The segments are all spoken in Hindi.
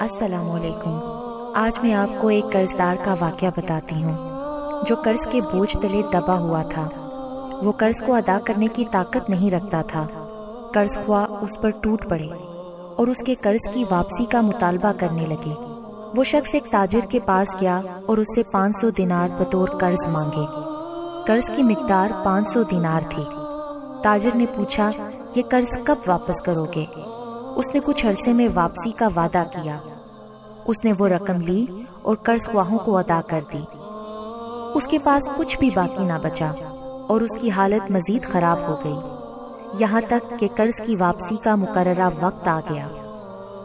आज मैं आपको एक कर्जदार का वाक्य बताती हूँ, जो कर्ज के बोझ तले दबा हुआ था। वो कर्ज को अदा करने की ताकत नहीं रखता था। कर्ज हुआ उस पर टूट पड़े और उसके कर्ज की वापसी का मुतालबा करने लगे। वो शख्स एक ताजिर के पास गया और उससे 500 दिनार बतौर कर्ज मांगे। कर्ज की मिकदार 500 दिनार थी। ताजिर ने पूछा, ये कर्ज कब वापस करोगे? उसने कुछ अरसे में वापसी का वादा किया। उसने वो रकम ली और कर्ज ख्वाहों को अदा कर दी। उसके पास कुछ भी बाकी ना बचा और उसकी हालत मजीद खराब हो गई। यहाँ तक कि कर्ज की वापसी का मुकर्रा वक्त आ गया।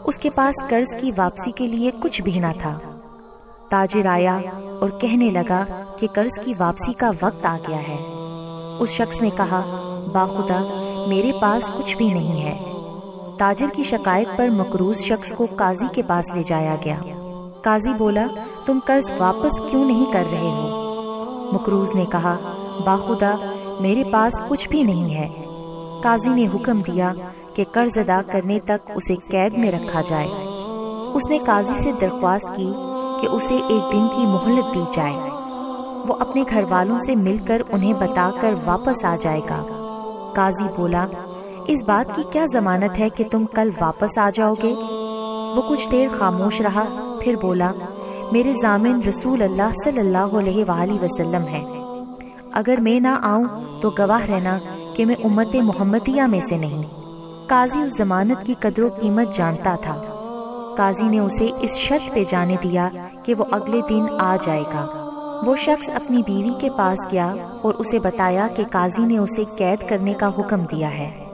उसके पास कर्ज की वापसी के लिए कुछ भी ना था। ताजिर आया और कहने लगा कि कर्ज की वापसी का वक्त आ गया है। उस शख्स ने कहा, बाखुदा, मेरे पास कुछ भी नहीं है। ताजिर की शिकायत पर मकरूज शख्स को काजी के पास ले जाया गया। काजी बोला, तुम कर्ज वापस क्यों नहीं कर रहे हो? मकरूज ने कहा, बाखुदा, मेरे पास कुछ भी नहीं है। काजी ने हुक्म दिया कि कर्ज अदा करने तक उसे कैद में रखा जाए। उसने काजी से दरख्वास्त की कि उसे एक दिन की मोहलत दी जाए। वो अपने घर वालों से मिलकर उन्हें बताकर वापस आ जाएगा। काजी बोला इस बात की क्या जमानत है कि तुम कल वापस आ जाओगे? वो कुछ देर खामोश रहा, फिर बोला, मेरे जामिन रसूल अल्लाह सल्लल्लाहु अलैहि वसल्लम है। अगर मैं ना आऊँ तो गवाह रहना कि मैं उम्मत मोहम्मदिया में से नहीं। काजी उस जमानत की कदर कीमत जानता था। काजी ने उसे इस शर्त पे जाने दिया कि वो अगले दिन आ जाएगा। वो शख्स अपनी बीवी के पास गया और उसे बताया कि काजी ने उसे कैद करने का हुक्म दिया है।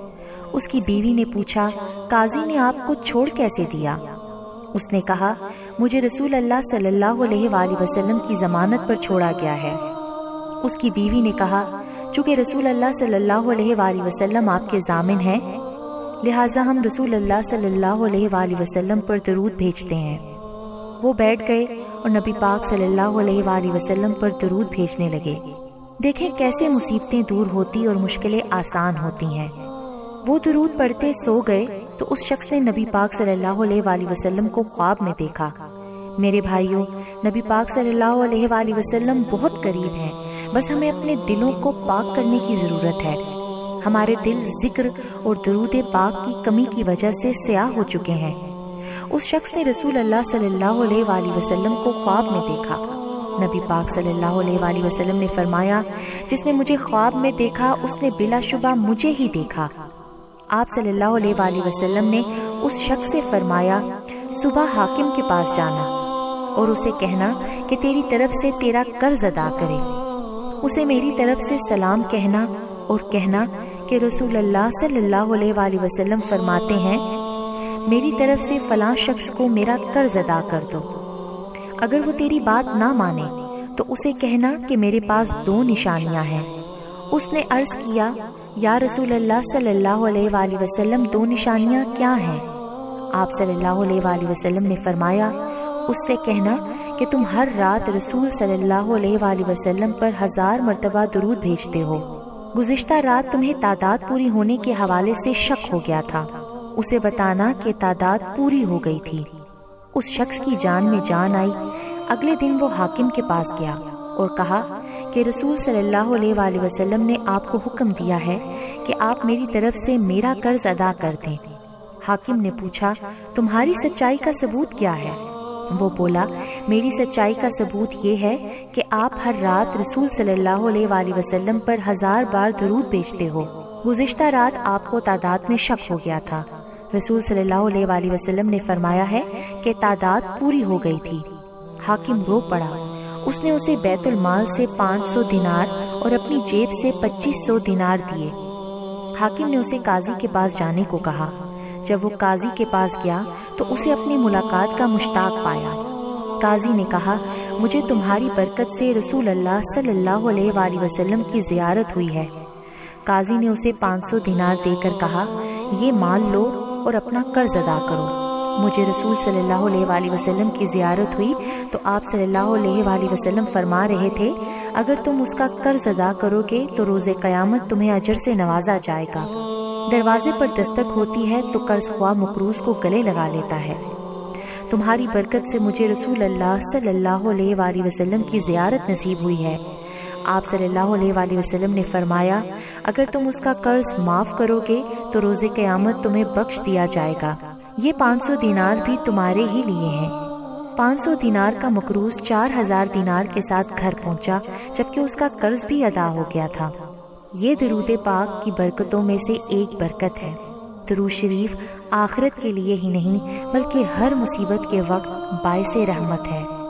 उसकी बीवी ने पूछा, काजी ने आपको छोड़ कैसे दिया? उसने कहा, मुझे रसूल अल्लाह सल्लल्लाहु अलैहि वसल्लम की जमानत पर छोड़ा गया है। उसकी बीवी ने कहा, चूँकि रसूल अल्लाह सल्लल्लाहु अलैहि वसल्लम आपके जामिन हैं, लिहाजा हम रसूल अल्लाह सल्लल्लाहु अलैहि वसल्लम पर दरूद भेजते हैं। वो बैठ गए और नबी पाक सल्लल्लाहु अलैहि वसल्लम पर दरूद भेजने लगे। देखें कैसे मुसीबतें दूर होती और मुश्किलें आसान होती हैं। वो दरूद पढ़ते सो गए तो उस शख्स ने नबी पाक सल्लल्लाहु अलैहि वसल्लम को ख्वाब में देखा। मेरे भाइयों, नबी पाक सल्लल्लाहु अलैहि वसल्लम बहुत करीब हैं। बस हमें अपने दिलों को पाक करने की ज़रूरत है। हमारे दिल ज़िक्र और दरूद पाक की कमी की वजह से स्याह हो चुके हैं। उस शख्स ने रसूल अल्लाह सल्लल्लाहु अलैहि वसल्लम को ख्वाब में देखा। नबी पाक सल्लल्लाहु अलैहि वसल्लम ने फरमाया, जिसने मुझे ख्वाब में देखा, उसने बिलाशुबा मुझे ही देखा। आप सल्लल्लाहु अलैहि वसल्लम ने उस शख्स से फरमाया, सुबह हाकिम के पास जाना और उसे कहना कि तेरी तरफ़ से तेरा कर्ज अदा करे। उसे मेरी तरफ़ से सलाम कहना और कहना कि रसूल अल्लाह सल्लल्लाहु अलैहि वसल्लम फरमाते हैं, मेरी तरफ़ से फलां शख्स को मेरा कर्ज अदा कर दो। अगर वो तेरी बात ना माने तो उसे कहना कि मेरे पास दो निशानियाँ हैं। उसने अर्ज़ किया, या रसूल अल्लाह सल्लल्लाहु अलैहि वसल्लम, दो निशानियाँ क्या हैं? आप सल्लल्लाहु अलैहि वसल्लम ने फरमाया, उससे कहना कि तुम हर रात रसूल सल्लल्लाहु अलैहि वसल्लम पर हज़ार मरतबा दरूद भेजते हो। गुज्तर रात तुम्हें तादाद पूरी होने के हवाले से शक हो गया था। उसे बताना कि तादाद पूरी हो गई थी। उस शख्स की जान में जान आई। अगले दिन वो हाकिम के पास गया और कहा कि रसूल सल्लल्लाहु अलैहि वसल्लम ने आपको हुक्म दिया है कि आप मेरी तरफ़ से मेरा कर्ज अदा कर दें। हाकिम ने पूछा, तुम्हारी सच्चाई का सबूत क्या है? वो बोला, मेरी सच्चाई का सबूत ये है कि आप हर रात रसूल सल्लल्लाहु अलैहि वसल्लम पर हज़ार बार दरूद भेजते हो। गुजश्ता रात आपको तादाद में शक हो गया था। रसूल सल्लल्लाहु अलैहि वसल्लम ने फरमाया है कि तादाद पूरी हो गई थी। हाकिम रो पड़ा। उसने उसे बैतुल माल से 500 दिनार और अपनी जेब से 2500 दिनार दिए। हाकिम ने उसे काजी के पास जाने को कहा। जब वो काजी के पास गया तो उसे अपनी मुलाकात का मुश्ताक पाया। काजी ने कहा, मुझे तुम्हारी बरकत से रसूल अल्लाह सल्लल्लाहु अलैहि वसल्लम की जियारत हुई है। काजी ने उसे 500 दिनार देकर कहा, ये माल लो और अपना कर्ज अदा करो। मुझे रसूल सल्लल्लाहु अलैहि वसल्लम की जियारत हुई तो आप सल्लल्लाहु अलैहि वसल्लम फरमा रहे थे, अगर तुम उसका कर्ज अदा करोगे तो रोज़े क़यामत तुम्हें अजर से नवाजा जाएगा। दरवाजे पर दस्तक होती है तो कर्ज ख्वा मकरूज को गले लगा लेता है। तुम्हारी बरकत से मुझे रसूल अल्लाह सल्लल्लाहु अलैहि वसल्लम की जियारत नसीब हुई है। आप सल्लल्लाहु अलैहि वसल्लम ने फरमाया, अगर तुम उसका कर्ज माफ़ करोगे तो रोज़े क़यामत तुम्हें बख्श दिया जाएगा। ये 500 दिनार भी तुम्हारे ही लिए हैं। 500 दिनार का मकरूज 4000 दिनार के साथ घर पहुँचा, जबकि उसका कर्ज भी अदा हो गया था। ये दरूद पाक की बरकतों में से एक बरकत है। दरू शरीफ आखिरत के लिए ही नहीं, बल्कि हर मुसीबत के वक्त बायस रहमत है।